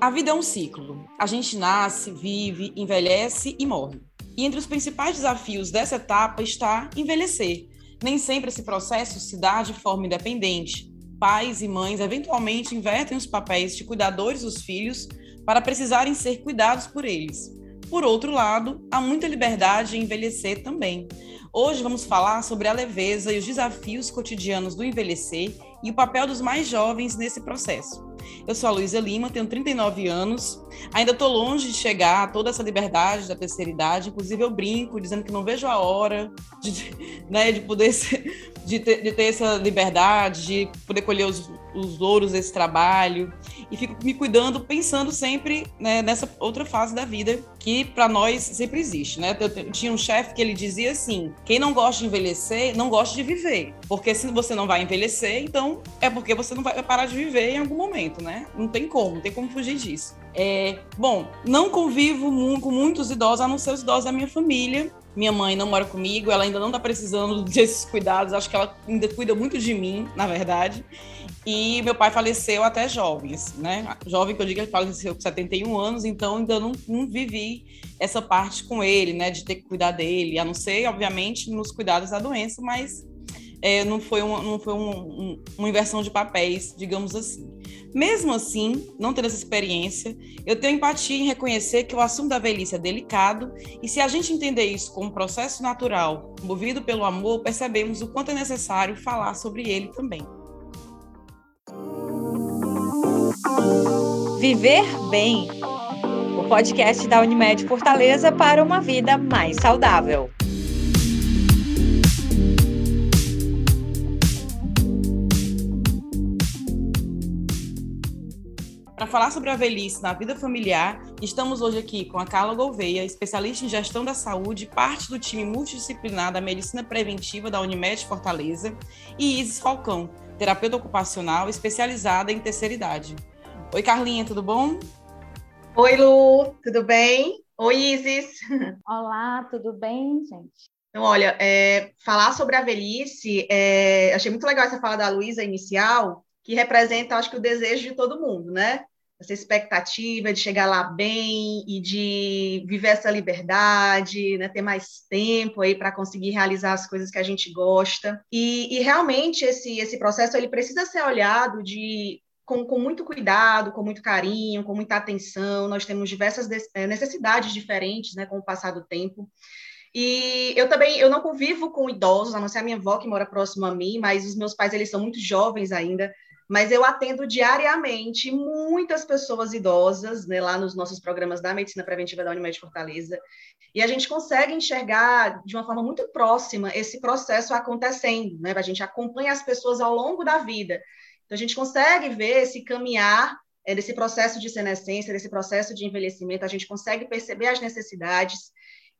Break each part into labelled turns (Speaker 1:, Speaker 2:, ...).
Speaker 1: A vida é um ciclo. A gente nasce, vive, envelhece e morre. E entre os principais desafios dessa etapa está envelhecer. Nem sempre esse processo se dá de forma independente. Pais e mães eventualmente invertem os papéis de cuidadores dos filhos para precisarem ser cuidados por eles. Por outro lado, há muita liberdade em envelhecer também. Hoje vamos falar sobre a leveza e os desafios cotidianos do envelhecer e o papel dos mais jovens nesse processo. Eu sou a Luísa Lima, tenho 39 anos, ainda estou longe de chegar a toda essa liberdade da terceira idade, inclusive eu brinco dizendo que não vejo a hora de, né, de poder ser, de, ter, de ter essa liberdade, de poder colher os, os louros desse trabalho e fico me cuidando, pensando sempre né, nessa outra fase da vida que para nós sempre existe, né? Eu, tinha um chefe que ele dizia assim: quem não gosta de envelhecer não gosta de viver, porque se você não vai envelhecer, então é porque você não vai parar de viver em algum momento, né? Não tem como, não tem como fugir disso. É, bom, não convivo com muitos idosos, a não ser os idosos da minha família, minha mãe não mora comigo, ela ainda não está precisando desses cuidados, acho que ela ainda cuida muito de mim, na verdade. E meu pai faleceu até jovens, né? Jovem que eu digo que faleceu com 71 anos, então ainda não, não vivi essa parte com ele, né? De ter que cuidar dele, a não ser, obviamente, nos cuidados da doença, mas é, não foi, uma, não foi um, um, uma inversão de papéis, digamos assim. Mesmo assim, não tendo essa experiência, eu tenho empatia em reconhecer que o assunto da velhice é delicado e se a gente entender isso como um processo natural, movido pelo amor, percebemos o quanto é necessário falar sobre ele também.
Speaker 2: Viver Bem, o podcast da Unimed Fortaleza para uma vida mais saudável.
Speaker 1: Para falar sobre a velhice na vida familiar, estamos hoje aqui com a Carla Gouveia, especialista em gestão da saúde, parte do time multidisciplinar da medicina preventiva da Unimed Fortaleza, e Isis Falcão, terapeuta ocupacional especializada em terceira idade. Oi, Carlinha, tudo bom?
Speaker 3: Oi, Lu, tudo bem? Oi, Isis.
Speaker 4: Olá, tudo bem, gente?
Speaker 3: Então, olha, é, falar sobre a velhice, é, achei muito legal essa fala da Luísa inicial, que representa, acho que, o desejo de todo mundo, né? Essa expectativa de chegar lá bem e de viver essa liberdade, né, ter mais tempo aí para conseguir realizar as coisas que a gente gosta. E, e, realmente esse, esse processo ele precisa ser olhado de com, com, muito cuidado, com muito carinho, com muita atenção. Nós temos diversas eh, necessidades diferentes, né, com o passar do tempo. E eu também, eu não convivo com idosos, a não ser a minha avó que mora próximo a mim, mas os meus pais, eles são muito jovens ainda mas eu atendo diariamente muitas pessoas idosas, né, lá nos nossos programas da Medicina Preventiva da Unimed Fortaleza, e a gente consegue enxergar de uma forma muito próxima esse processo acontecendo, né, a gente acompanha as pessoas ao longo da vida, então a gente consegue ver esse caminhar é, desse processo de senescência, desse processo de envelhecimento, a gente consegue perceber as necessidades,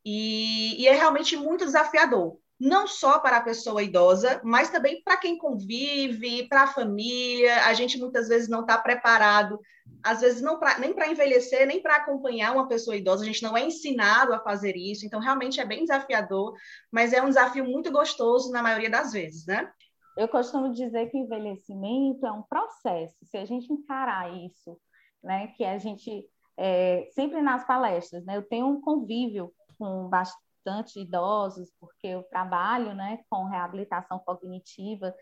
Speaker 3: e, e é realmente muito desafiador, não só para a pessoa idosa, mas também para quem convive, para a família. A gente muitas vezes não está preparado, às vezes não pra, nem para envelhecer, nem para acompanhar uma pessoa idosa. A gente não é ensinado a fazer isso, então realmente é bem desafiador, mas é um desafio muito gostoso na maioria das vezes, né?
Speaker 4: Eu costumo dizer que envelhecimento é um processo. Se a gente encarar isso, né, que a gente é, sempre nas palestras, né, eu tenho um convívio com bastante idosos, porque eu trabalho né, com reabilitação cognitiva,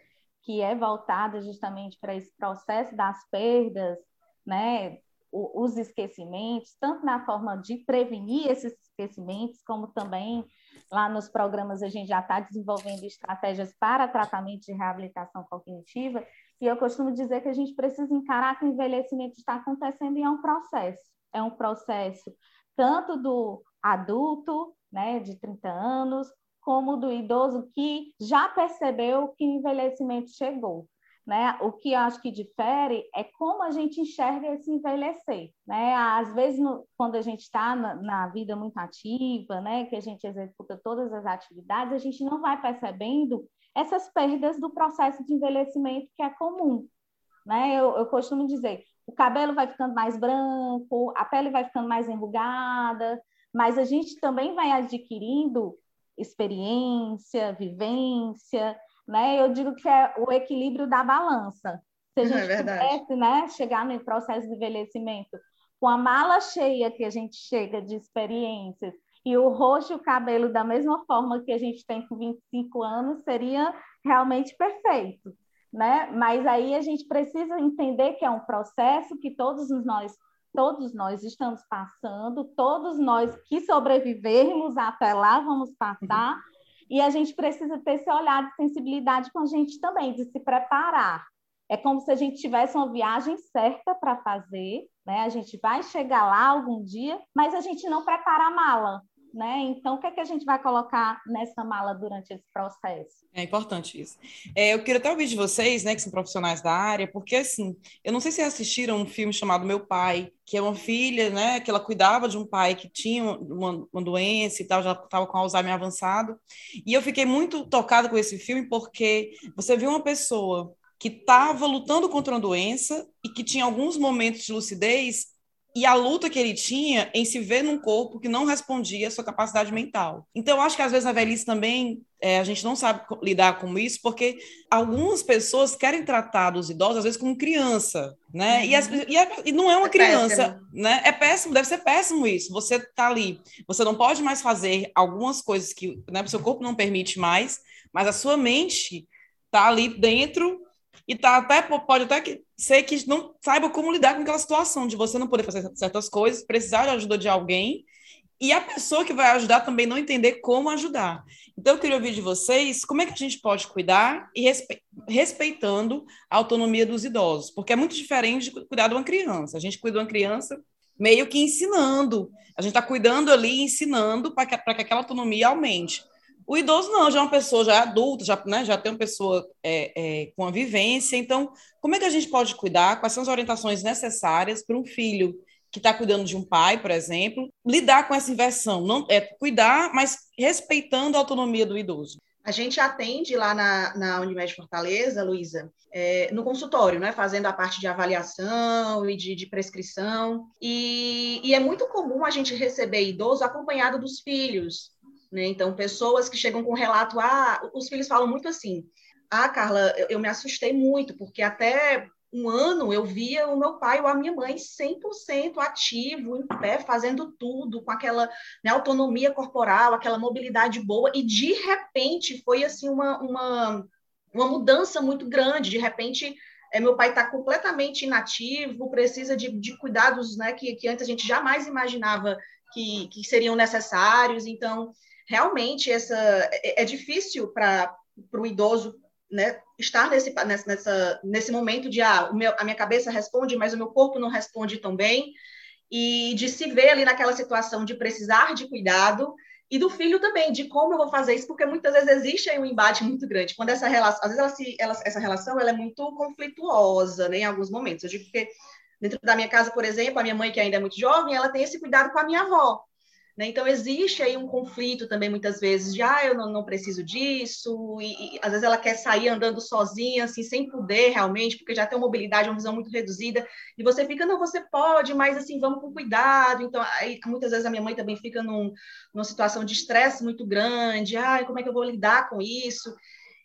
Speaker 4: que é voltada justamente para esse processo das perdas, né, os esquecimentos, tanto na forma de prevenir esses esquecimentos, como também lá nos programas a gente já está desenvolvendo estratégias para tratamento de reabilitação cognitiva, e eu costumo dizer que a gente precisa encarar que o envelhecimento está acontecendo e é um processo. É um processo tanto do adulto, né, de 30 anos, como do idoso que já percebeu que o envelhecimento chegou. Né? O que eu acho que difere é como a gente enxerga esse envelhecer. Né? Às vezes, no, quando a gente está na, na, vida muito ativa, né? que a gente executa todas as atividades, a gente não vai percebendo essas perdas do processo de envelhecimento que é comum. Né? Eu, eu costumo dizer, o cabelo vai ficando mais branco, a pele vai ficando mais enrugada, mas a gente também vai adquirindo experiência, vivência, né? Eu digo que é o equilíbrio da balança. Se a é gente é pudesse, né, chegar no processo de envelhecimento com a mala cheia que a gente chega de experiências e o rosto e o cabelo da mesma forma que a gente tem com 25 anos, seria realmente perfeito, né? Mas aí a gente precisa entender que é um processo que todos nós todos nós estamos passando, todos nós que sobrevivermos até lá vamos passar, e a gente precisa ter esse olhar de sensibilidade com a gente também, de se preparar. É como se a gente tivesse uma viagem certa para fazer, né? A gente vai chegar lá algum dia, mas a gente não prepara a mala né? Então, o que é que a gente vai colocar nessa mala durante esse processo?
Speaker 1: É importante isso. É, eu queria até ouvir de vocês, né, que são profissionais da área, porque assim, eu não sei se assistiram um filme chamado Meu Pai, que é uma filha, né, que ela cuidava de um pai que tinha uma, uma doença e tal, já estava com Alzheimer avançado. E eu fiquei muito tocada com esse filme porque você viu uma pessoa que estava lutando contra uma doença e que tinha alguns momentos de lucidez e a luta que ele tinha em se ver num corpo que não respondia à sua capacidade mental. Então, eu acho que às vezes na velhice também é, a gente não sabe lidar com isso, porque algumas pessoas querem tratar os idosos, às vezes, como criança, né? Uhum. E, as, e, a, e, não é uma é criança, péssimo. né? É péssimo, deve ser péssimo isso. Você tá ali, você não pode mais fazer algumas coisas que né, o seu corpo não permite mais, mas a sua mente tá ali dentro e tá até pode até ser que não saiba como lidar com aquela situação de você não poder fazer certas coisas, precisar de ajuda de alguém e a pessoa que vai ajudar também não entender como ajudar. Então eu queria ouvir de vocês como é que a gente pode cuidar e respe respeitando a autonomia dos idosos, porque é muito diferente de cuidar de uma criança. A gente cuida de uma criança meio que ensinando, a gente está cuidando ali, ensinando para que, que aquela autonomia aumente. O idoso não, já é uma pessoa já é adulta, já, né, já tem uma pessoa é, é, com a vivência. Então, como é que a gente pode cuidar? Quais são as orientações necessárias para um filho que está cuidando de um pai, por exemplo, lidar com essa inversão? Não é cuidar, mas respeitando a autonomia do idoso.
Speaker 3: A gente atende lá na, na Unimed Fortaleza, Luísa, é, no consultório, né, fazendo a parte de avaliação e de, de prescrição. E, e, é muito comum a gente receber idoso acompanhado dos filhos. Né? Então, pessoas que chegam com relato, ah, os filhos falam muito assim, ah, Carla, eu, eu me assustei muito, porque até um ano eu via o meu pai ou a minha mãe 100% ativo, em pé, fazendo tudo, com aquela né, autonomia corporal, aquela mobilidade boa, e de repente foi assim uma, uma, uma mudança muito grande, de repente é, meu pai está completamente inativo, precisa de, de cuidados né, que, que antes a gente jamais imaginava que, que seriam necessários, então realmente essa é, é difícil para o idoso né, estar nesse, nessa, nesse momento de ah, meu, a minha cabeça responde, mas o meu corpo não responde tão bem, e de se ver ali naquela situação de precisar de cuidado, e do filho também, de como eu vou fazer isso, porque muitas vezes existe aí um embate muito grande. Quando essa relação, às vezes ela se, ela, essa relação ela é muito conflituosa né, em alguns momentos. Eu digo que dentro da minha casa, por exemplo, a minha mãe, que ainda é muito jovem, ela tem esse cuidado com a minha avó. Né? Então, existe aí um conflito também, muitas vezes, de, ah, eu não, não preciso disso, e, e, às vezes ela quer sair andando sozinha, assim, sem poder realmente, porque já tem uma mobilidade, uma visão muito reduzida, e você fica, não, você pode, mas, assim, vamos com cuidado. Então, aí, muitas vezes a minha mãe também fica num, numa situação de estresse muito grande, ah, como é que eu vou lidar com isso?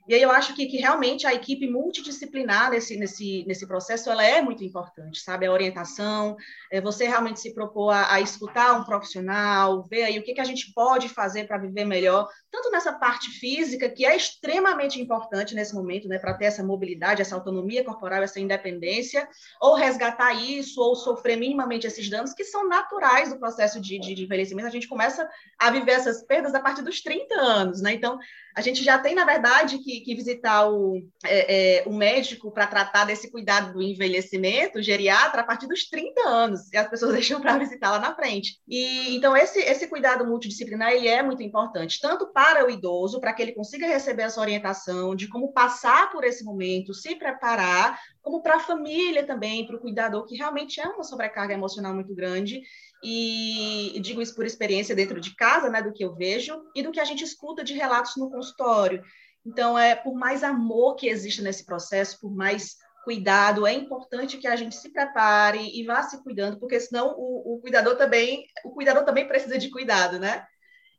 Speaker 3: E aí eu acho que, que realmente a equipe multidisciplinar nesse, nesse, nesse processo ela é muito importante, sabe? A orientação, é você realmente se propor a, a escutar um profissional, ver aí o que, que a gente pode fazer para viver melhor, tanto nessa parte física, que é extremamente importante nesse momento, né, para ter essa mobilidade, essa autonomia corporal, essa independência, ou resgatar isso, ou sofrer minimamente esses danos que são naturais do processo de, de, de envelhecimento. A gente começa a viver essas perdas a partir dos 30 anos, né? Então, a gente já tem, na verdade, que, que visitar o, é, é, o médico para tratar desse cuidado do envelhecimento, geriatra, a partir dos 30 anos, e as pessoas deixam para visitar lá na frente. E então esse, esse cuidado multidisciplinar ele é muito importante, tanto para o idoso, para que ele consiga receber essa orientação de como passar por esse momento, se preparar, como para a família também, para o cuidador, que realmente é uma sobrecarga emocional muito grande, e digo isso por experiência dentro de casa, né, do que eu vejo e do que a gente escuta de relatos no consultório. Então, é por mais amor que exista nesse processo, por mais cuidado, é importante que a gente se prepare e vá se cuidando, porque senão o, o cuidador também, o cuidador também precisa de cuidado, né?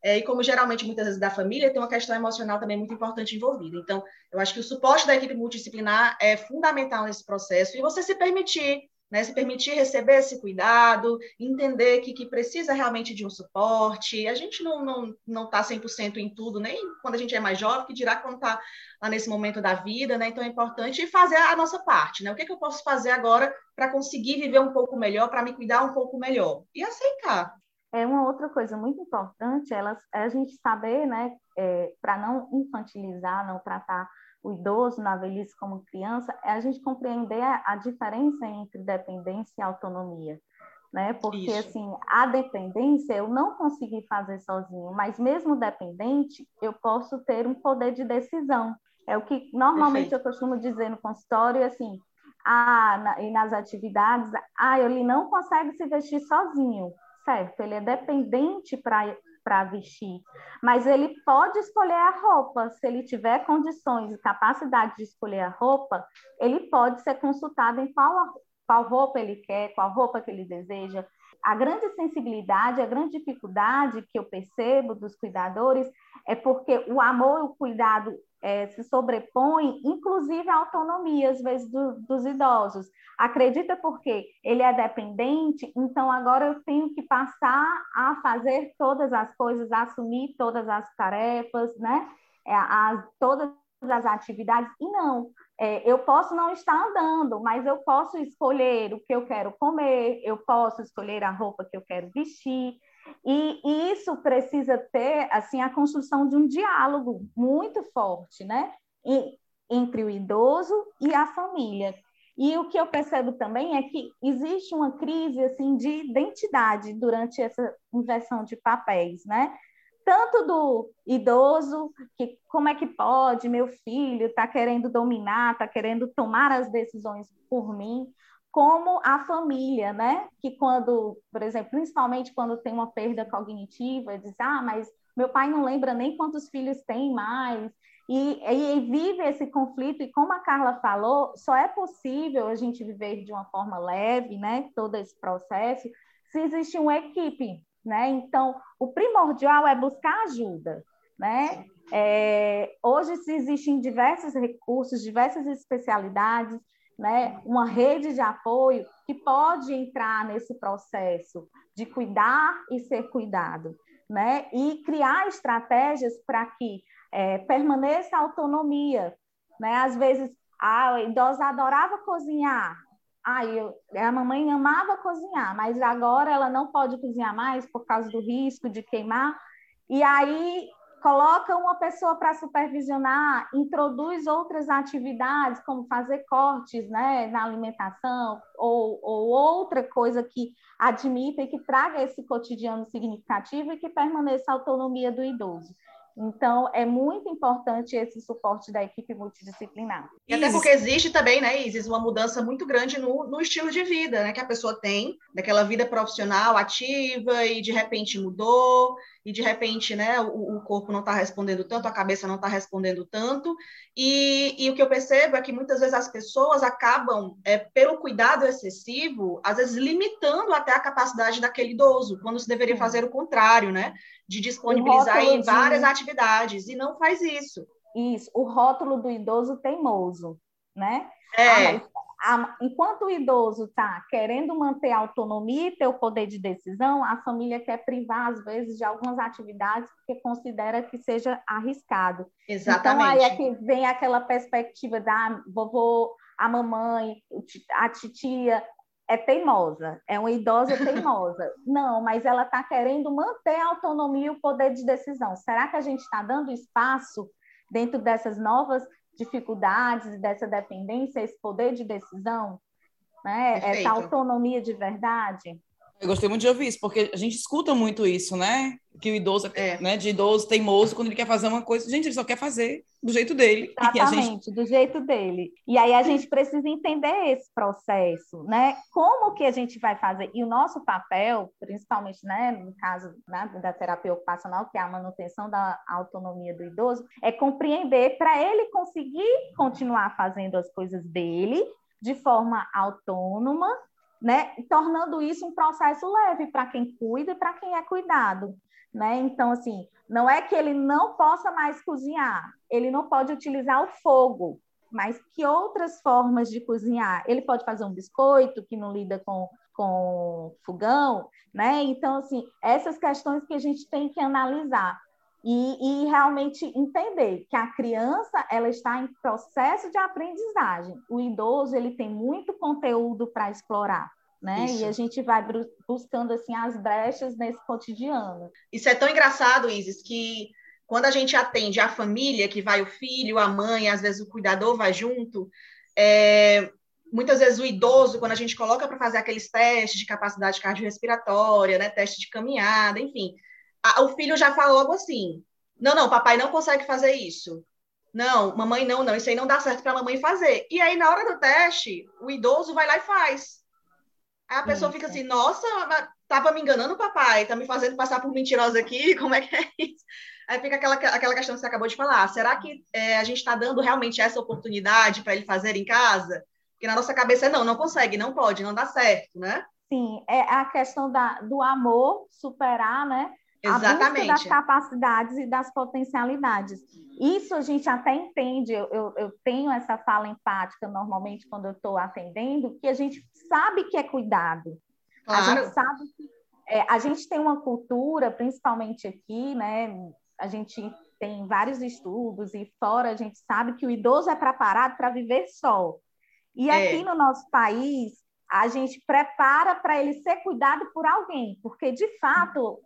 Speaker 3: É, e como geralmente muitas vezes da família, tem uma questão emocional também muito importante envolvida. Então, eu acho que o suporte da equipe multidisciplinar é fundamental nesse processo e você se permitir né? Se permitir receber esse cuidado, entender que, que precisa realmente de um suporte. A gente não não não está 100% em tudo, nem quando a gente é mais jovem, que dirá quando está lá nesse momento da vida, né? Então é importante fazer a nossa parte, né? O que, é que eu posso fazer agora para conseguir viver um pouco melhor, para me cuidar um pouco melhor? E aceitar.
Speaker 4: É uma outra coisa muito importante, ela, é a gente saber, né, é, para não infantilizar, não tratar o idoso na velhice como criança, é a gente compreender a, a diferença entre dependência e autonomia. Né? Porque Isso. assim, a dependência eu não consegui fazer sozinho, mas mesmo dependente, eu posso ter um poder de decisão. É o que normalmente Perfeito. eu costumo dizer no consultório, assim, ah, na, e nas atividades, ah, ele não consegue se vestir sozinho, certo? Ele é dependente para para vestir, mas ele pode escolher a roupa. Se ele tiver condições e capacidade de escolher a roupa, ele pode ser consultado em qual, qual roupa ele quer, qual roupa que ele deseja. A grande sensibilidade, a grande dificuldade que eu percebo dos cuidadores é porque o amor e o cuidado é, se sobrepõe, inclusive a autonomia, às vezes, do, dos idosos. Acredita porque ele é dependente, então agora eu tenho que passar a fazer todas as coisas, assumir todas as tarefas, né? É, as, todas as atividades. E não, é, eu posso não estar andando, mas eu posso escolher o que eu quero comer, eu posso escolher a roupa que eu quero vestir. E, e, isso precisa ter assim a construção de um diálogo muito forte, né, e, entre o idoso e a família. E o que eu percebo também é que existe uma crise assim de identidade durante essa inversão de papéis, né? Tanto do idoso, que como é que pode, meu filho está querendo dominar, está querendo tomar as decisões por mim, como a família, né? Que quando, por exemplo, principalmente quando tem uma perda cognitiva, diz, ah, mas meu pai não lembra nem quantos filhos tem mais, e, e, vive esse conflito, e como a Carla falou, só é possível a gente viver de uma forma leve, né? Todo esse processo, se existe uma equipe, né? Então, o primordial é buscar ajuda, né? É, hoje se existem diversos recursos, diversas especialidades, né, uma rede de apoio que pode entrar nesse processo de cuidar e ser cuidado, né, e criar estratégias para que é, permaneça a autonomia, né, às vezes a idosa adorava cozinhar, ah, eu, a mamãe amava cozinhar, mas agora ela não pode cozinhar mais por causa do risco de queimar, e aí coloca uma pessoa para supervisionar, introduz outras atividades, como fazer cortes né, na alimentação, ou, ou outra coisa que admita e que traga esse cotidiano significativo e que permaneça a autonomia do idoso. Então, é muito importante esse suporte da equipe multidisciplinar.
Speaker 3: E até porque existe também, né, Isis, uma mudança muito grande no, no estilo de vida, né, que a pessoa tem, daquela vida profissional ativa e de repente mudou, e de repente, né, o, o corpo não está respondendo tanto, a cabeça não está respondendo tanto, e, e, o que eu percebo é que muitas vezes as pessoas acabam, é, pelo cuidado excessivo, às vezes limitando até a capacidade daquele idoso, quando se deveria fazer o contrário, né, de disponibilizar em várias de... atividades, e não faz isso.
Speaker 4: Isso, o rótulo do idoso teimoso, né? É. Ah, a, enquanto o idoso está querendo manter a autonomia e ter o poder de decisão, a família quer privar, às vezes, de algumas atividades porque considera que seja arriscado.
Speaker 3: Exatamente.
Speaker 4: Então, aí é que vem aquela perspectiva da vovô, a mamãe, a titia, é teimosa, é uma idosa teimosa. Não, mas ela está querendo manter a autonomia e o poder de decisão. Será que a gente está dando espaço dentro dessas novas dificuldades, dessa dependência, esse poder de decisão, né? essa autonomia de verdade?
Speaker 1: Eu gostei muito de ouvir isso, porque a gente escuta muito isso, né? Que o idoso, é. né, de idoso teimoso, quando ele quer fazer uma coisa, gente, ele só quer fazer do jeito dele.
Speaker 4: Exatamente, gente... do jeito dele. E aí a gente precisa entender esse processo, né? Como que a gente vai fazer? E o nosso papel, principalmente, né, no caso né, da terapia ocupacional, que é a manutenção da autonomia do idoso, é compreender para ele conseguir continuar fazendo as coisas dele de forma autônoma né? Tornando isso um processo leve para quem cuida e para quem é cuidado, né? Então, assim, não é que ele não possa mais cozinhar, ele não pode utilizar o fogo, mas que outras formas de cozinhar? Ele pode fazer um biscoito que não lida com, com fogão, né? Então, assim, essas questões que a gente tem que analisar e, e, realmente entender que a criança ela está em processo de aprendizagem. O idoso ele tem muito conteúdo para explorar. Né? Isso. E a gente vai buscando assim as brechas nesse cotidiano.
Speaker 3: Isso é tão engraçado, Isis, que quando a gente atende a família, que vai o filho, a mãe, às vezes o cuidador vai junto, é, muitas vezes o idoso, quando a gente coloca para fazer aqueles testes de capacidade cardiorrespiratória, né, teste de caminhada, enfim, a, o filho já fala logo assim: não, não, papai não consegue fazer isso. Não, mamãe não, não, isso aí não dá certo para a mamãe fazer. E aí, na hora do teste, o idoso vai lá e faz. Aí a pessoa fica assim, nossa, tava me enganando, papai, tá me fazendo passar por mentirosa aqui, como é que é isso? Aí fica aquela, aquela questão que você acabou de falar. Será que é, a gente está dando realmente essa oportunidade para ele fazer em casa? Porque na nossa cabeça é não, não consegue, não pode, não dá certo, né?
Speaker 4: Sim, é a questão da, do amor superar, né?
Speaker 3: Exatamente.
Speaker 4: A das capacidades e das potencialidades. Isso a gente até entende, eu, eu, eu tenho essa fala empática normalmente quando eu estou atendendo, que a gente sabe que é cuidado. Claro. A gente sabe que é, a gente tem uma cultura, principalmente aqui, né? A gente tem vários estudos e fora a gente sabe que o idoso é preparado para viver só. E é. aqui no nosso país, a gente prepara para ele ser cuidado por alguém, porque de fato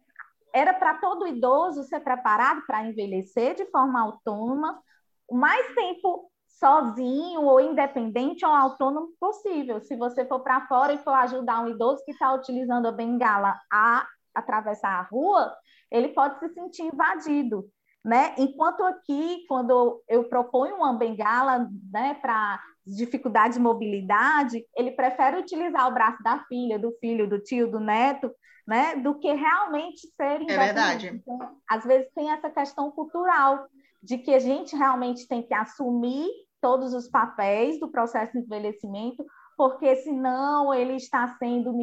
Speaker 4: era para todo idoso ser preparado para envelhecer de forma autônoma, o mais tempo sozinho ou independente ou autônomo possível. Se você for para fora e for ajudar um idoso que está utilizando a bengala a atravessar a rua, ele pode se sentir invadido. Né? Enquanto aqui, quando eu proponho uma bengala né, para dificuldade de mobilidade, ele prefere utilizar o braço da filha, do filho, do tio, do neto, né, do que realmente ser
Speaker 3: independente. É verdade.
Speaker 4: Então, às vezes tem essa questão cultural de que a gente realmente tem que assumir todos os papéis do processo de envelhecimento, porque senão ele está sendo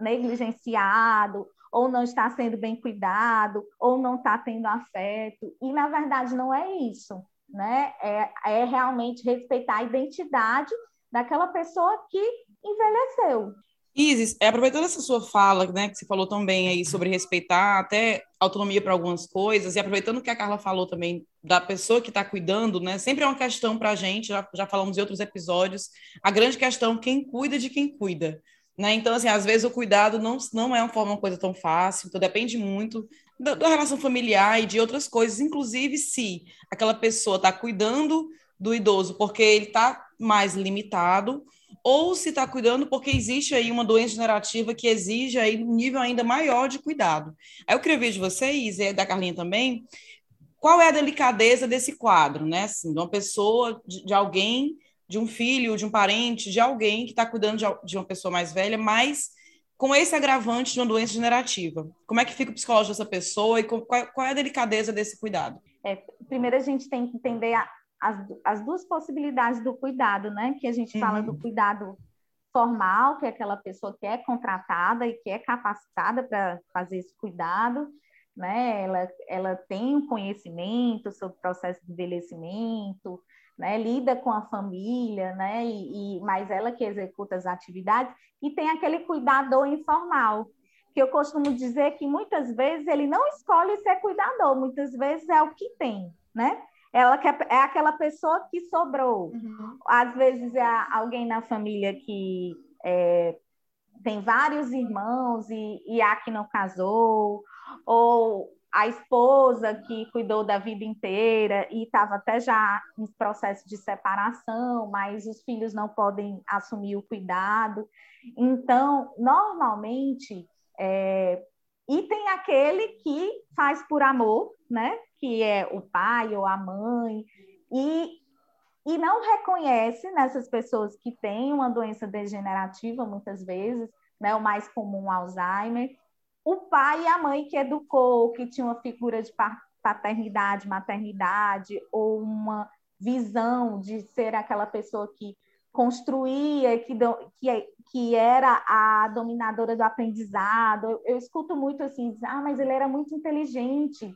Speaker 4: negligenciado, ou não está sendo bem cuidado, ou não está tendo afeto. E, na verdade, não é isso. Né? É, é realmente respeitar a identidade daquela pessoa que envelheceu.
Speaker 1: Isis, é, aproveitando essa sua fala, né, que você falou também aí sobre respeitar até autonomia para algumas coisas, e aproveitando que a Carla falou também da pessoa que está cuidando, né, sempre é uma questão para a gente, já, já falamos em outros episódios, a grande questão, quem cuida de quem cuida, né, então, assim, às vezes o cuidado não, não é uma, forma, uma coisa tão fácil, então depende muito da, da relação familiar e de outras coisas, inclusive se aquela pessoa está cuidando do idoso porque ele está mais limitado, ou se está cuidando porque existe aí uma doença generativa que exige aí um nível ainda maior de cuidado. Aí eu queria ver de vocês, e da Carlinha também, qual é a delicadeza desse quadro, né? Assim, de uma pessoa, de, de alguém, de um filho, de um parente, de alguém que está cuidando de, de, uma pessoa mais velha, mas com esse agravante de uma doença generativa. Como é que fica o psicológico dessa pessoa e qual, qual, é a delicadeza desse cuidado?
Speaker 4: É, primeiro a gente tem que entender a, as, as duas possibilidades do cuidado, né? Que a gente uhum. fala do uhum. cuidado formal, que é aquela pessoa que é contratada e que é capacitada para fazer esse cuidado, né? Ela, ela tem um conhecimento sobre o processo de envelhecimento, né? Lida com a família, né? E, e mas ela que executa as atividades e tem aquele cuidador informal, que eu costumo dizer que muitas vezes ele não escolhe ser cuidador, muitas vezes é o que tem, né? Ela quer, é aquela pessoa que sobrou. Uhum. Às vezes é alguém na família que é, tem vários irmãos e, e há que não casou, ou a esposa que cuidou da vida inteira e estava até já em processo de separação, mas os filhos não podem assumir o cuidado. Então, normalmente, é, e tem aquele que faz por amor, né? Que é o pai ou a mãe, e, e não reconhece nessas pessoas que têm uma doença degenerativa, muitas vezes, né, o mais comum, Alzheimer, o pai e a mãe que educou, que tinha uma figura de paternidade, maternidade, ou uma visão de ser aquela pessoa que construía, que, que, que era a dominadora do aprendizado. Eu, eu escuto muito assim, ah, mas ele era muito inteligente,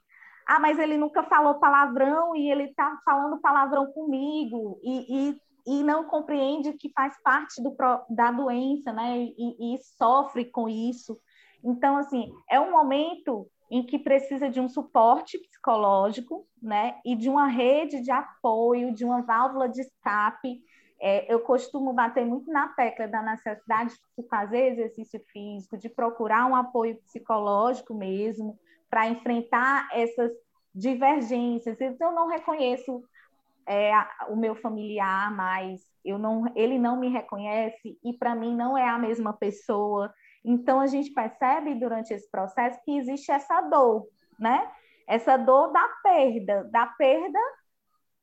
Speaker 4: ah, mas ele nunca falou palavrão e ele está falando palavrão comigo, e, e, e, não compreende que faz parte do, da doença, né? E, e sofre com isso. Então, assim, é um momento em que precisa de um suporte psicológico, né? E de uma rede de apoio, de uma válvula de escape. É, eu costumo bater muito na tecla da necessidade de fazer exercício físico, de procurar um apoio psicológico mesmo, para enfrentar essas divergências. Então, eu não reconheço é, o meu familiar mais, eu não, ele não me reconhece e para mim não é a mesma pessoa. Então, a gente percebe durante esse processo que existe essa dor, né? Essa dor da perda, da perda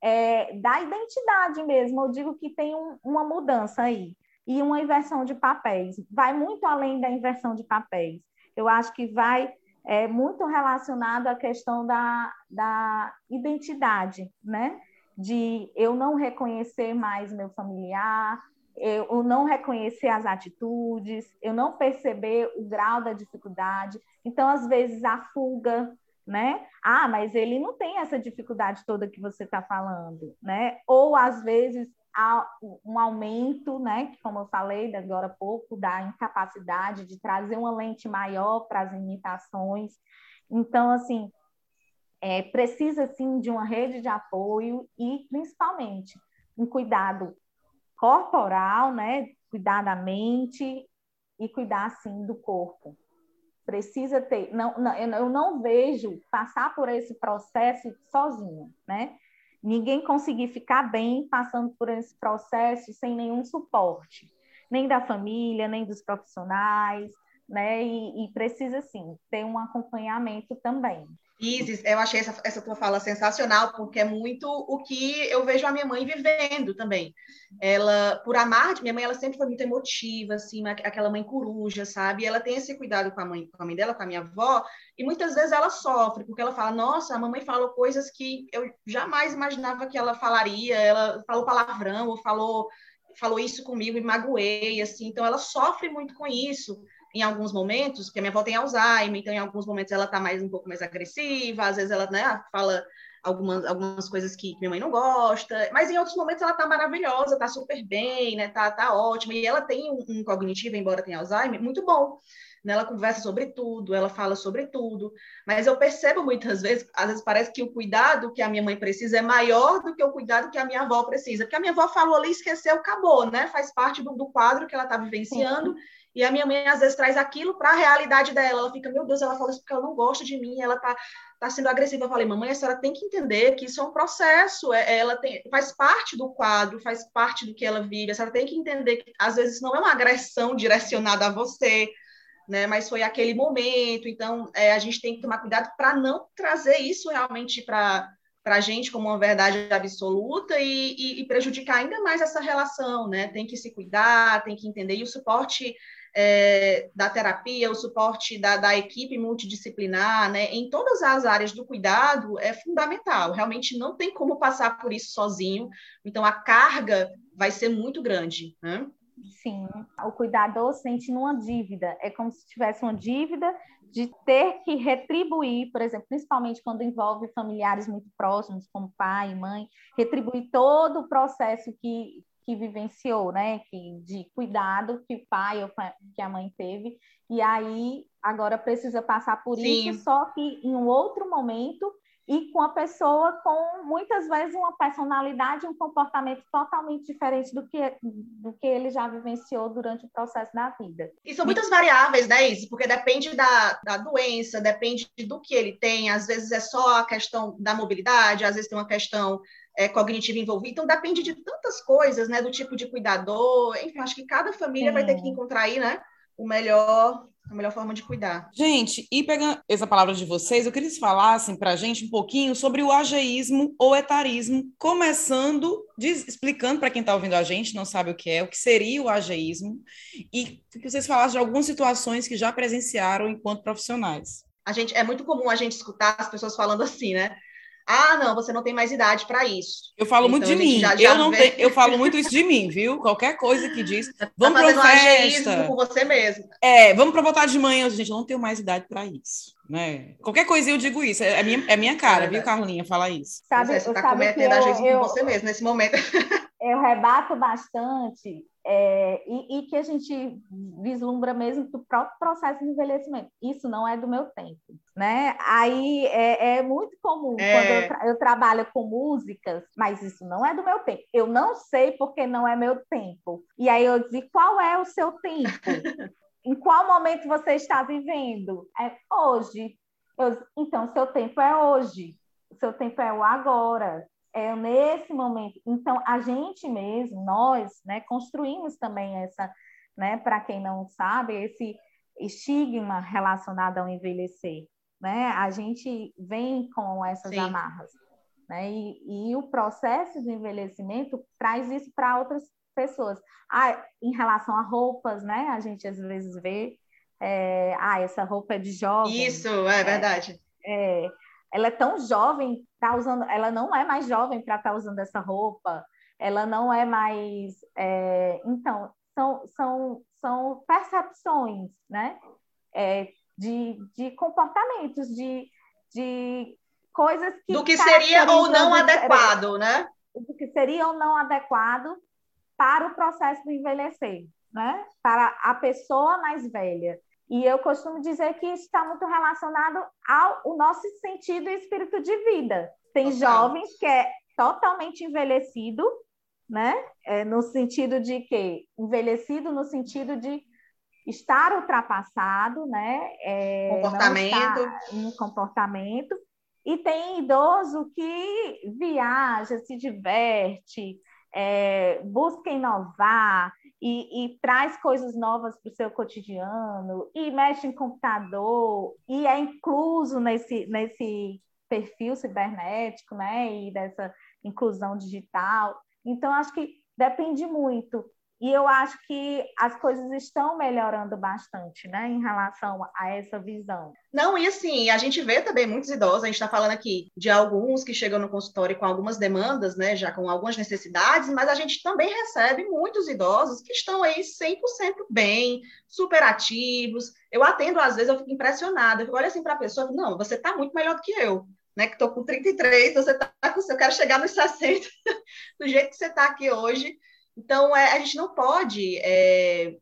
Speaker 4: é, da identidade mesmo. Eu digo que tem um, uma mudança aí e uma inversão de papéis. Vai muito além da inversão de papéis. Eu acho que vai é muito relacionado à questão da, da identidade, né? De eu não reconhecer mais meu familiar, eu não reconhecer as atitudes, eu não perceber o grau da dificuldade. Então, às vezes, a fuga, né? Ah, mas ele não tem essa dificuldade toda que você está falando, né? Ou, às vezes, um aumento, né, como eu falei agora há pouco, da incapacidade de trazer uma lente maior para as imitações. Então, assim, é, precisa sim de uma rede de apoio e principalmente um cuidado corporal, né, cuidar da mente e cuidar assim do corpo. Precisa ter, não, não, eu não vejo passar por esse processo sozinho, né? Ninguém conseguir ficar bem passando por esse processo sem nenhum suporte, nem da família, nem dos profissionais, né? E, e precisa, sim, ter um acompanhamento também.
Speaker 3: Isis, eu achei essa, essa tua fala sensacional, porque é muito o que eu vejo a minha mãe vivendo também. Ela, por amar, minha mãe, ela sempre foi muito emotiva, assim, aquela mãe coruja, sabe? Ela tem esse cuidado com a mãe, com a mãe dela, com a minha avó, e muitas vezes ela sofre, porque ela fala, nossa, a mamãe falou coisas que eu jamais imaginava que ela falaria, ela falou palavrão, ou falou, falou isso comigo e magoei, assim, então ela sofre muito com isso em alguns momentos, porque a minha avó tem Alzheimer, então em alguns momentos ela está mais um pouco mais agressiva, às vezes ela né, fala algumas, algumas coisas que minha mãe não gosta, mas em outros momentos ela está maravilhosa, está super bem, né, tá, tá ótima, e ela tem um, um cognitivo, embora tenha Alzheimer, muito bom. Né, ela conversa sobre tudo, ela fala sobre tudo, mas eu percebo muitas vezes, às vezes parece que o cuidado que a minha mãe precisa é maior do que o cuidado que a minha avó precisa, porque a minha avó falou ali, esqueceu, acabou, né? Faz parte do, do quadro que ela está vivenciando. E a minha mãe, às vezes, traz aquilo para a realidade dela. Ela fica, meu Deus, ela fala isso porque ela não gosta de mim, ela tá, tá sendo agressiva. Eu falei, mamãe, a senhora tem que entender que isso é um processo, é, ela tem, faz parte do quadro, faz parte do que ela vive. A senhora tem que entender que, às vezes, não é uma agressão direcionada a você, né? Mas foi aquele momento. Então, é, a gente tem que tomar cuidado para não trazer isso realmente para para a gente como uma verdade absoluta e, e, e, prejudicar ainda mais essa relação, né? Tem que se cuidar, tem que entender, e o suporte é, da terapia, o suporte da, da, equipe multidisciplinar, né, em todas as áreas do cuidado é fundamental. Realmente não tem como passar por isso sozinho. Então a carga vai ser muito grande. Né?
Speaker 4: Sim, o cuidador sente numa dívida. É como se tivesse uma dívida de ter que retribuir, por exemplo, principalmente quando envolve familiares muito próximos, como pai mãe, retribuir todo o processo que, que vivenciou, né? Que, de cuidado que o pai ou que a mãe teve, e aí agora precisa passar por Sim. isso, só que em um outro momento e com a pessoa com muitas vezes uma personalidade, um comportamento totalmente diferente do que, do que ele já vivenciou durante o processo da vida.
Speaker 3: E são muitas variáveis, né, Isso? Porque depende da, da doença, depende do que ele tem, às vezes é só a questão da mobilidade, às vezes tem uma questão é, cognitiva envolvida. Então, depende de tantas coisas, né? Do tipo de cuidador. Enfim, acho que cada família Sim. vai ter que encontrar aí, né? O melhor, a melhor forma de cuidar.
Speaker 1: Gente, e pegando essa palavra de vocês, eu queria que vocês falassem para a gente um pouquinho sobre o ageísmo ou etarismo, começando diz, explicando para quem está ouvindo a gente, não sabe o que é, o que seria o ageísmo, e que vocês falassem de algumas situações que já presenciaram enquanto profissionais.
Speaker 3: A gente, é muito comum a gente escutar as pessoas falando assim, né? Ah, não, você não tem mais idade para isso.
Speaker 1: Eu falo então, muito de mim. Já, já eu não tenho, eu falo muito isso de mim, viu? Qualquer coisa que diz, tá vamos tá para festa.
Speaker 3: com você mesmo.
Speaker 1: É, vamos para voltar de manhã, gente, eu não tenho mais idade para isso, né? Qualquer coisinha eu digo isso, é minha, é minha cara, é viu, Carlinha, falar isso.
Speaker 3: Sabe, você está cometendo a gente com você mesmo nesse momento.
Speaker 4: Eu rebato bastante é, e, e, que a gente vislumbra mesmo do próprio processo de envelhecimento. Isso não é do meu tempo, né? Aí é, é muito comum é... quando eu, tra eu, trabalho com músicas, mas isso não é do meu tempo. Eu não sei porque não é meu tempo. E aí eu digo, qual é o seu tempo? em qual momento você está vivendo? É hoje. Eu, então, seu tempo é hoje. O seu tempo é o agora é nesse momento. Então, a gente mesmo, nós, né, construímos também essa, né, para quem não sabe, esse estigma relacionado ao envelhecer, né? A gente vem com essas Sim. amarras, né? E, e, o processo de envelhecimento traz isso para outras pessoas. Ah, em relação a roupas, né? A gente às vezes vê, é, ah, essa roupa é de jovem.
Speaker 3: Isso, é, é verdade.
Speaker 4: É, ela é tão jovem, tá usando, ela não é mais jovem para estar tá usando essa roupa, ela não é mais. É, então, são, são, são percepções, né? É, de, de comportamentos, de, de coisas que.
Speaker 3: Do que seria ou não adequado, né?
Speaker 4: Do que seria ou não adequado para o processo de envelhecer, né? Para a pessoa mais velha. E eu costumo dizer que isso está muito relacionado ao nosso sentido e espírito de vida. Tem jovens que é totalmente envelhecido, né? É, no sentido de que envelhecido no sentido de estar ultrapassado, né?
Speaker 3: É, comportamento.
Speaker 4: Um comportamento. E tem idoso que viaja, se diverte, é, busca inovar, e, e traz coisas novas para o seu cotidiano, e mexe em computador, e é incluso nesse, nesse perfil cibernético, né? E dessa inclusão digital. Então, acho que depende muito. E eu acho que as coisas estão melhorando bastante, né, em relação a essa visão.
Speaker 3: Não, e assim, a gente vê também muitos idosos, a gente está falando aqui de alguns que chegam no consultório com algumas demandas, né, já com algumas necessidades, mas a gente também recebe muitos idosos que estão aí 100% bem, super ativos. Eu atendo, às vezes, eu fico impressionada, eu fico, olho assim para a pessoa, não, você está muito melhor do que eu. Né, que estou com 33, você está com. Eu quero chegar nos 60, do jeito que você está aqui hoje. Então, é, a gente não pode é,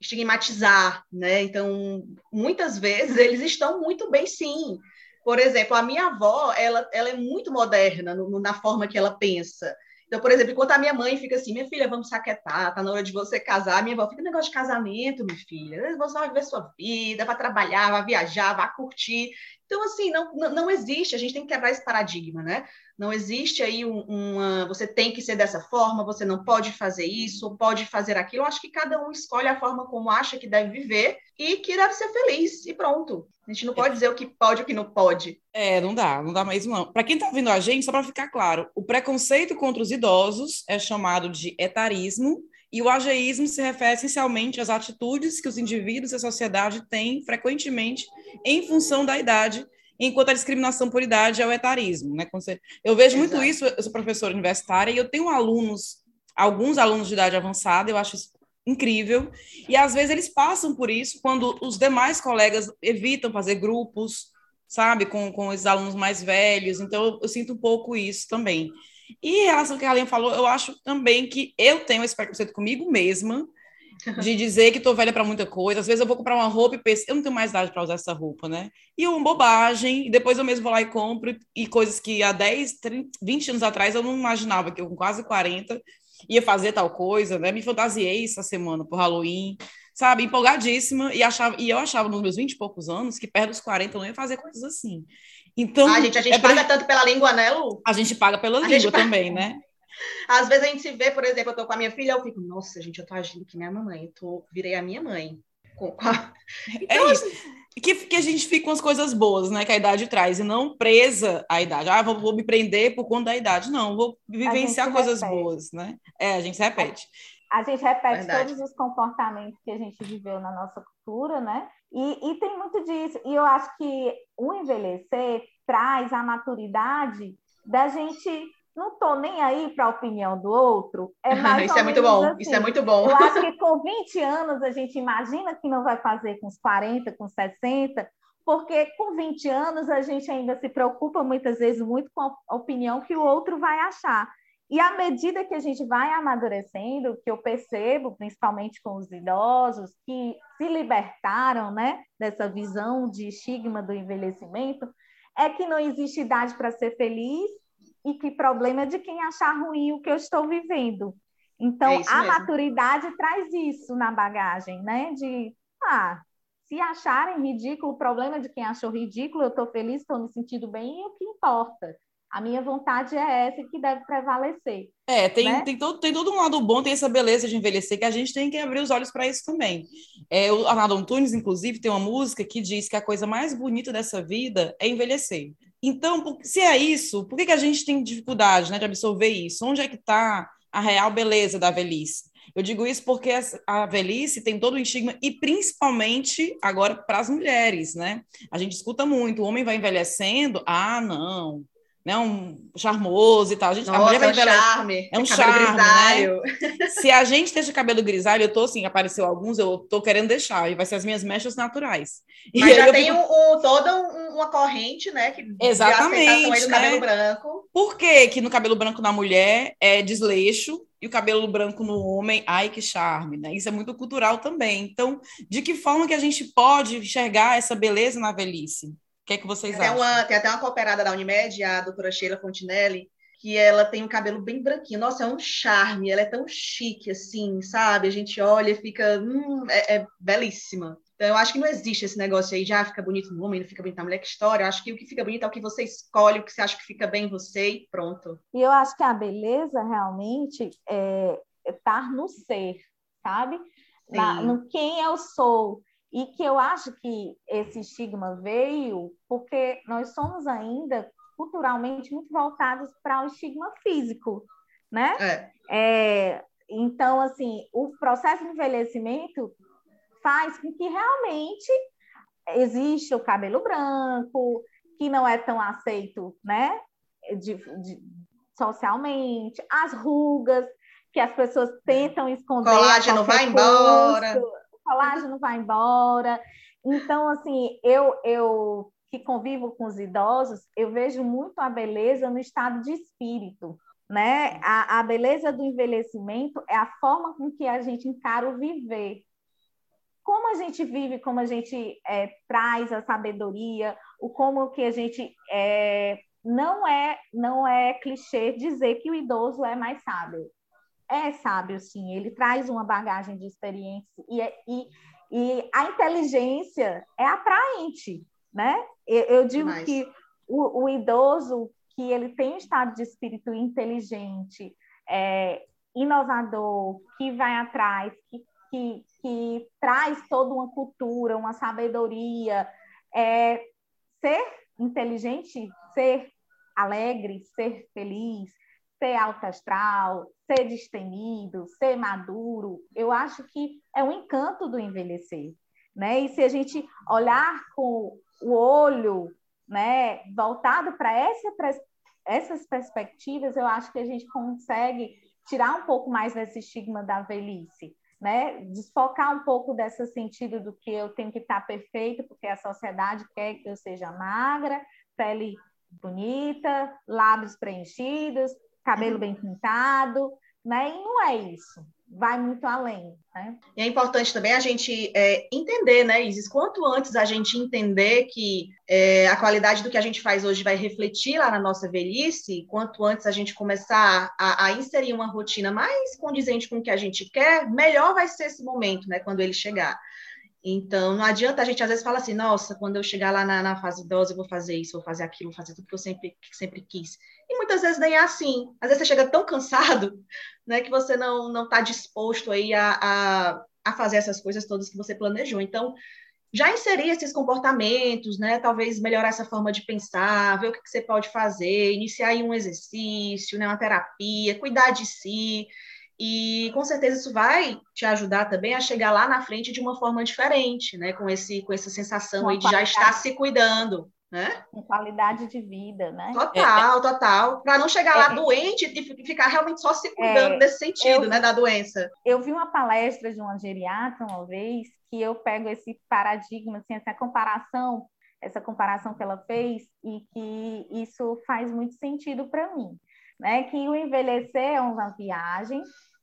Speaker 3: estigmatizar, né? Então, muitas vezes eles estão muito bem, sim. Por exemplo, a minha avó, ela, ela é muito moderna no, na forma que ela pensa. Então, por exemplo, enquanto a minha mãe fica assim, minha filha, vamos saquetar, tá na hora de você casar, minha avó fica negócio de casamento, minha filha, você vai viver sua vida, vai trabalhar, vai viajar, vai curtir. Então, assim, não, não existe, a gente tem que quebrar esse paradigma, né? Não existe aí um, uma. Você tem que ser dessa forma, você não pode fazer isso, pode fazer aquilo. Eu acho que cada um escolhe a forma como acha que deve viver e que deve ser feliz, e pronto. A gente não pode dizer o que pode e o que não pode.
Speaker 1: É, não dá, não dá mesmo não. Para quem está ouvindo a gente, só para ficar claro, o preconceito contra os idosos é chamado de etarismo e o ageísmo se refere essencialmente às atitudes que os indivíduos e a sociedade têm frequentemente em função da idade, enquanto a discriminação por idade é o etarismo. Né? Eu vejo Exato. muito isso, eu sou professora universitária e eu tenho alunos, alguns alunos de idade avançada, eu acho isso incrível, e às vezes eles passam por isso quando os demais colegas evitam fazer grupos, sabe, com, com os alunos mais velhos, então eu, eu sinto um pouco isso também. E em relação ao que a Aline falou, eu acho também que eu tenho esse preconceito comigo mesma, de dizer que estou velha para muita coisa. Às vezes eu vou comprar uma roupa e penso, eu não tenho mais idade para usar essa roupa, né? E uma bobagem, e depois eu mesmo vou lá e compro, e coisas que há 10, 30, 20 anos atrás eu não imaginava que eu com quase 40 ia fazer tal coisa, né? Me fantasiei essa semana por Halloween, sabe? Empolgadíssima, e, achava, e eu achava nos meus 20 e poucos anos que perto dos 40 eu não ia fazer coisas assim. Então,
Speaker 3: a gente, a gente é paga pra... tanto pela língua, né, Lu?
Speaker 1: A gente paga pela a língua também, paga... né?
Speaker 3: Às vezes a gente se vê, por exemplo, eu tô com a minha filha, eu fico, nossa, gente, eu tô agindo que minha mamãe, eu tô, virei a minha mãe.
Speaker 1: É então, é isso. Assim... Que, que a gente fica com as coisas boas, né, que a idade traz, e não presa à idade. Ah, vou, vou me prender por conta da idade. Não, vou vivenciar coisas repete. boas, né? É, a gente se repete.
Speaker 4: A gente repete Verdade. todos os comportamentos que a gente viveu na nossa cultura, né? E, e tem muito disso. E eu acho que o envelhecer traz a maturidade da gente não tô nem aí para a opinião do outro. É mais
Speaker 3: isso é muito bom, assim. isso é muito bom.
Speaker 4: Eu acho que com 20 anos a gente imagina que não vai fazer com os 40, com 60, porque com 20 anos a gente ainda se preocupa muitas vezes muito com a opinião que o outro vai achar. E à medida que a gente vai amadurecendo, que eu percebo, principalmente com os idosos, que se libertaram né, dessa visão de estigma do envelhecimento, é que não existe idade para ser feliz e que problema é de quem achar ruim o que eu estou vivendo. Então, é a mesmo. maturidade traz isso na bagagem, né? De, ah, se acharem ridículo, o problema é de quem achou ridículo, eu estou feliz, estou me sentindo bem, e o que importa? A minha vontade é essa que deve prevalecer.
Speaker 1: É, tem, né? tem, todo, tem todo um lado bom, tem essa beleza de envelhecer, que a gente tem que abrir os olhos para isso também. É, o Arnaldo Antunes, inclusive, tem uma música que diz que a coisa mais bonita dessa vida é envelhecer. Então, se é isso, por que, que a gente tem dificuldade né, de absorver isso? Onde é que está a real beleza da velhice? Eu digo isso porque a velhice tem todo o estigma, e principalmente agora para as mulheres, né? A gente escuta muito, o homem vai envelhecendo, ah, não, né, um charmoso e tal. A, gente,
Speaker 3: Nossa, a mulher vai é um charme.
Speaker 1: É um charme, grisalho. Né? Se a gente deixa cabelo grisalho, eu tô assim, apareceu alguns, eu tô querendo deixar, e vai ser as minhas mechas naturais.
Speaker 3: Mas já tem um, um, toda uma corrente, né, que
Speaker 1: Exatamente,
Speaker 3: do cabelo né? branco.
Speaker 1: Por que que no cabelo branco na mulher é desleixo e o cabelo branco no homem, ai que charme, né? Isso é muito cultural também. Então, de que forma que a gente pode enxergar essa beleza na velhice? O que é que vocês
Speaker 3: tem
Speaker 1: acham?
Speaker 3: Uma, tem até uma cooperada da Unimed, a doutora Sheila Fontinelli, que ela tem um cabelo bem branquinho. Nossa, é um charme, ela é tão chique assim, sabe? A gente olha e fica, hum, é, é belíssima. Então, eu acho que não existe esse negócio aí, já fica bonito no homem, não fica bonito na mulher, que história. Eu acho que o que fica bonito é o que você escolhe, o que você acha que fica bem em você e pronto.
Speaker 4: E eu acho que a beleza realmente é estar no ser, sabe? Na, no quem eu sou. E que eu acho que esse estigma veio porque nós somos ainda culturalmente muito voltados para o estigma físico, né? É. É, então, assim, o processo de envelhecimento faz com que realmente exista o cabelo branco, que não é tão aceito, né? De, de, socialmente, as rugas, que as pessoas tentam esconder.
Speaker 3: Colágeno vai embora
Speaker 4: colágeno vai embora. Então, assim, eu, eu que convivo com os idosos, eu vejo muito a beleza no estado de espírito. Né? A, a beleza do envelhecimento é a forma com que a gente encara o viver. Como a gente vive, como a gente é, traz a sabedoria, o como que a gente é, não é não é clichê dizer que o idoso é mais sábio é sábio, sim, ele traz uma bagagem de experiência e, é, e, e a inteligência é atraente, né? Eu, eu digo que o, o, idoso que ele tem um estado de espírito inteligente, é, inovador, que vai atrás, que, que, que traz toda uma cultura, uma sabedoria, é, ser inteligente, ser alegre, ser feliz, ser alto astral, ser destemido, ser maduro, eu acho que é um encanto do envelhecer, né? E se a gente olhar com o olho, né, voltado para essa, essas perspectivas, eu acho que a gente consegue tirar um pouco mais desse estigma da velhice, né? Desfocar um pouco desse sentido do que eu tenho que estar perfeito, porque a sociedade quer que eu seja magra, pele bonita, lábios preenchidos, cabelo bem pintado, né? E não é isso, vai muito além, né?
Speaker 3: E é importante também a gente é, entender, né, Isis, quanto antes a gente entender que é, a qualidade do que a gente faz hoje vai refletir lá na nossa velhice, quanto antes a gente começar a, a inserir uma rotina mais condizente com o que a gente quer, melhor vai ser esse momento, né, quando ele chegar. Então, não adianta a gente às vezes falar assim, nossa, quando eu chegar lá na, na, fase idosa, eu vou fazer isso, vou fazer aquilo, vou fazer tudo que eu sempre, sempre quis. E muitas vezes nem é assim. Às vezes você chega tão cansado, né, que você não não está disposto aí a, a, a, fazer essas coisas todas que você planejou. Então, já inserir esses comportamentos, né, talvez melhorar essa forma de pensar, ver o que, que você pode fazer, iniciar aí um exercício, né, uma terapia, cuidar de si, e com certeza isso vai te ajudar também a chegar lá na frente de uma forma diferente, né? Com, esse, com essa sensação aí de já estar se cuidando. né?
Speaker 4: Com qualidade de vida, né?
Speaker 3: Total, é, total. Para não chegar lá é, doente e ficar realmente só se cuidando desse sentido, eu, né, da doença.
Speaker 4: Eu vi uma palestra de uma geriatra uma vez que eu pego esse paradigma, assim, essa comparação, essa comparação que ela fez e que isso faz muito sentido para mim, né? Que o envelhecer é uma viagem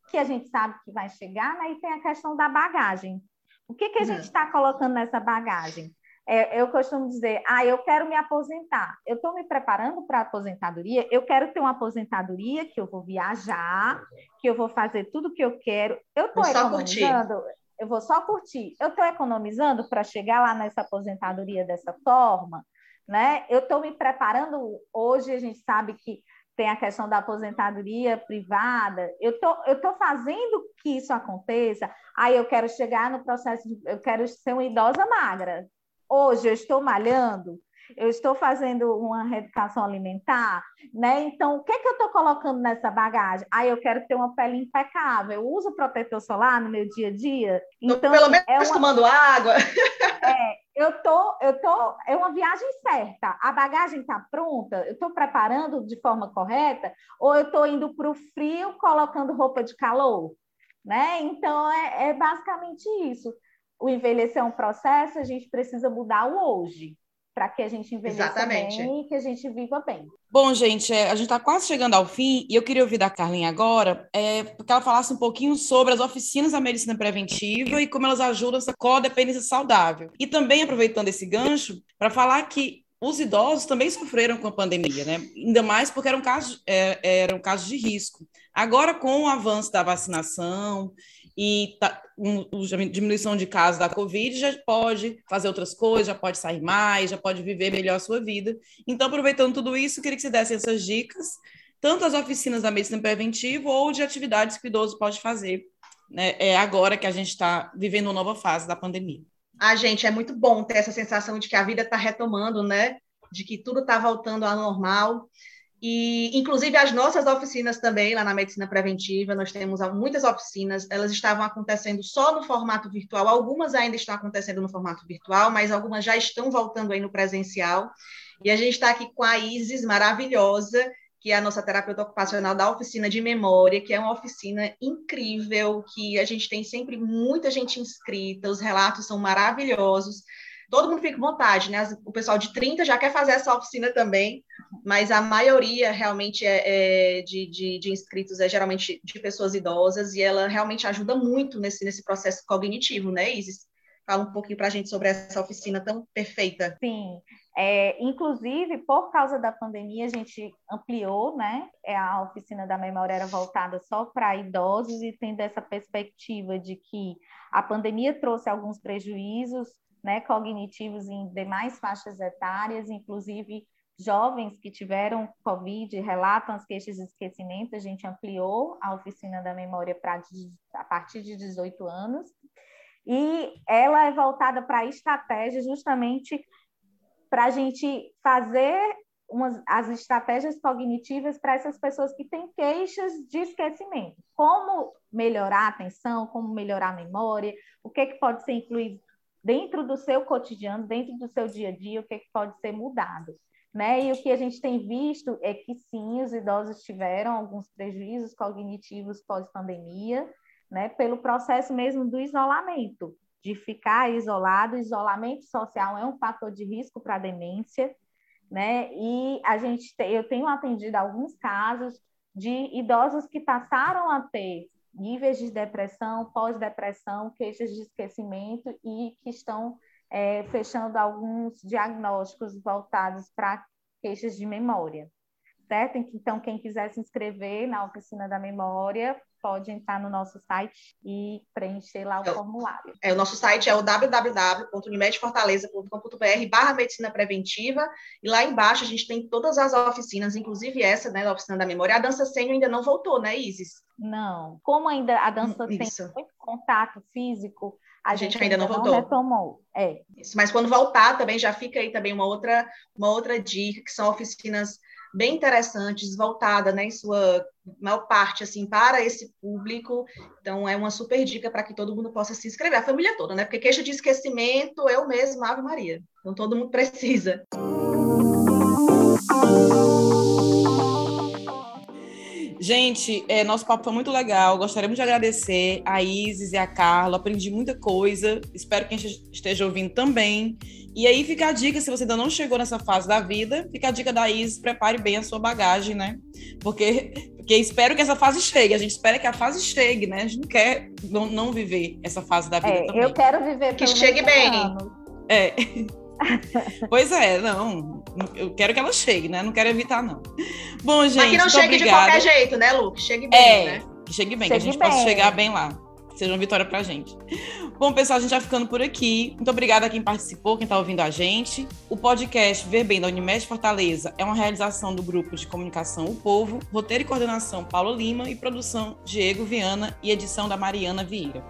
Speaker 4: que a gente sabe que vai chegar, né? E tem a questão da bagagem. O que, que a uhum. gente está colocando nessa bagagem? É, eu costumo dizer, ah, eu quero me aposentar. Eu estou me preparando para a aposentadoria, eu quero ter uma aposentadoria que eu vou viajar, que eu vou fazer tudo que eu quero. Eu estou economizando, eu vou só curtir. Eu estou economizando para chegar lá nessa aposentadoria dessa forma, né? Eu estou me preparando. Hoje a gente sabe que tem a questão da aposentadoria privada. Eu tô, eu tô fazendo que isso aconteça. Aí eu quero chegar no processo de, eu quero ser uma idosa magra. Hoje eu estou malhando, eu estou fazendo uma reeducação alimentar, né? Então, o que, é que eu estou colocando nessa bagagem? Ah, eu quero ter uma pele impecável. Eu uso protetor solar no meu dia a dia.
Speaker 3: Então, pelo menos é uma... tomando água.
Speaker 4: É, eu tô, eu tô, é uma viagem certa. A bagagem está pronta. Eu estou preparando de forma correta, ou eu estou indo para o frio colocando roupa de calor, né? Então é, é basicamente isso o envelhecer é um processo, a gente precisa mudar o hoje, para que a gente envelheça Exatamente. bem e que a gente viva bem.
Speaker 1: Bom, gente, é, a gente está quase chegando ao fim e eu queria ouvir da Carlinha agora é, que ela falasse um pouquinho sobre as oficinas da medicina preventiva e como elas ajudam essa codependência saudável. E também, aproveitando esse gancho, para falar que os idosos também sofreram com a pandemia, né? Ainda mais porque eram casos, é, eram casos de risco. Agora, com o avanço da vacinação e tá, um, diminuição de casos da Covid, já pode fazer outras coisas, já pode sair mais, já pode viver melhor a sua vida. Então, aproveitando tudo isso, queria que você desse essas dicas, tanto as oficinas da medicina preventiva ou de atividades que o idoso pode fazer né, é agora que a gente está vivendo uma nova fase da pandemia.
Speaker 3: Ah, gente, é muito bom ter essa sensação de que a vida está retomando, né? De que tudo está voltando ao normal. E, inclusive, as nossas oficinas também, lá na Medicina Preventiva, nós temos muitas oficinas, elas estavam acontecendo só no formato virtual, algumas ainda estão acontecendo no formato virtual, mas algumas já estão voltando aí no presencial. E a gente está aqui com a Isis, maravilhosa, que é a nossa terapeuta ocupacional da oficina de memória, que é uma oficina incrível, que a gente tem sempre muita gente inscrita, os relatos são maravilhosos todo mundo fica com vontade, né? O pessoal de 30 já quer fazer essa oficina também, mas a maioria realmente é, é de, de, de, inscritos é geralmente de pessoas idosas e ela realmente ajuda muito nesse, nesse processo cognitivo, né, Isis? Fala um pouquinho para a gente sobre essa oficina tão perfeita.
Speaker 4: Sim, é, inclusive, por causa da pandemia, a gente ampliou, né? É, a oficina da memória era voltada só para idosos e tendo essa perspectiva de que a pandemia trouxe alguns prejuízos né, cognitivos em demais faixas etárias, inclusive jovens que tiveram Covid relatam as queixas de esquecimento. A gente ampliou a oficina da memória para a partir de 18 anos. E ela é voltada para a estratégia justamente para a gente fazer umas, as estratégias cognitivas para essas pessoas que têm queixas de esquecimento. Como melhorar a atenção, como melhorar a memória, o que, que pode ser incluído dentro do seu cotidiano, dentro do seu dia a dia, o que, que pode ser mudado. Né? E o que a gente tem visto é que sim, os idosos tiveram alguns prejuízos cognitivos pós-pandemia, né? pelo processo mesmo do isolamento, de ficar isolado. Isolamento social é um fator de risco para demência, né? E a gente, eu tenho atendido alguns casos de idosos que passaram a ter níveis de depressão, pós-depressão, queixas de esquecimento e que estão é, fechando alguns diagnósticos voltados para queixas de memória. Certo? Então, quem quiser se inscrever na oficina da memória, pode entrar no nosso site e preencher lá o é, formulário.
Speaker 3: É, o nosso site é o www.unimedfortaleza.com.br barra medicina preventiva e lá embaixo a gente tem todas as oficinas, inclusive essa, né, da oficina da memória. A dança sênior ainda não voltou, né, Isis?
Speaker 4: Não. Como ainda a dança tem muito contato físico, a, a gente, gente, ainda, não, voltou. não retomou. É.
Speaker 3: Isso, mas quando voltar também já fica aí também uma outra, uma outra dica, que são oficinas bem interessantes, voltada, né, em sua maior parte, assim, para esse público. Então, é uma super dica para que todo mundo possa se inscrever, a família toda, né? Porque queixa de esquecimento, eu mesma, Ave Maria. Então, todo mundo precisa. Música
Speaker 1: Gente, é, nosso papo foi muito legal. Gostaríamos de agradecer a Isis e a Carla. Aprendi muita coisa. Espero que a gente esteja ouvindo também. E aí fica a dica, se você ainda não chegou nessa fase da vida, fica a dica da Isis, prepare bem a sua bagagem, né? Porque, porque espero que essa fase chegue. A gente espera que a fase chegue, né? A gente não quer não, não viver essa fase da vida
Speaker 4: é,
Speaker 1: também.
Speaker 4: Eu quero viver
Speaker 3: que chegue bem.
Speaker 1: É. pois é, não. Eu quero que ela chegue, né? Não quero evitar, não. Bom, gente. Mas
Speaker 3: que não chegue
Speaker 1: obrigada.
Speaker 3: de qualquer jeito, né, Lu? Chegue bem,
Speaker 1: é,
Speaker 3: né?
Speaker 1: Que chegue bem,
Speaker 4: chegue
Speaker 1: que a gente
Speaker 4: bem.
Speaker 1: possa chegar bem lá. Seja uma vitória pra gente. Bom, pessoal, a gente vai ficando por aqui. Muito obrigada a quem participou, quem está ouvindo a gente. O podcast Ver Bem da Unimed Fortaleza é uma realização do grupo de comunicação O Povo, roteiro e coordenação Paulo Lima e produção Diego Viana e edição da Mariana Vieira.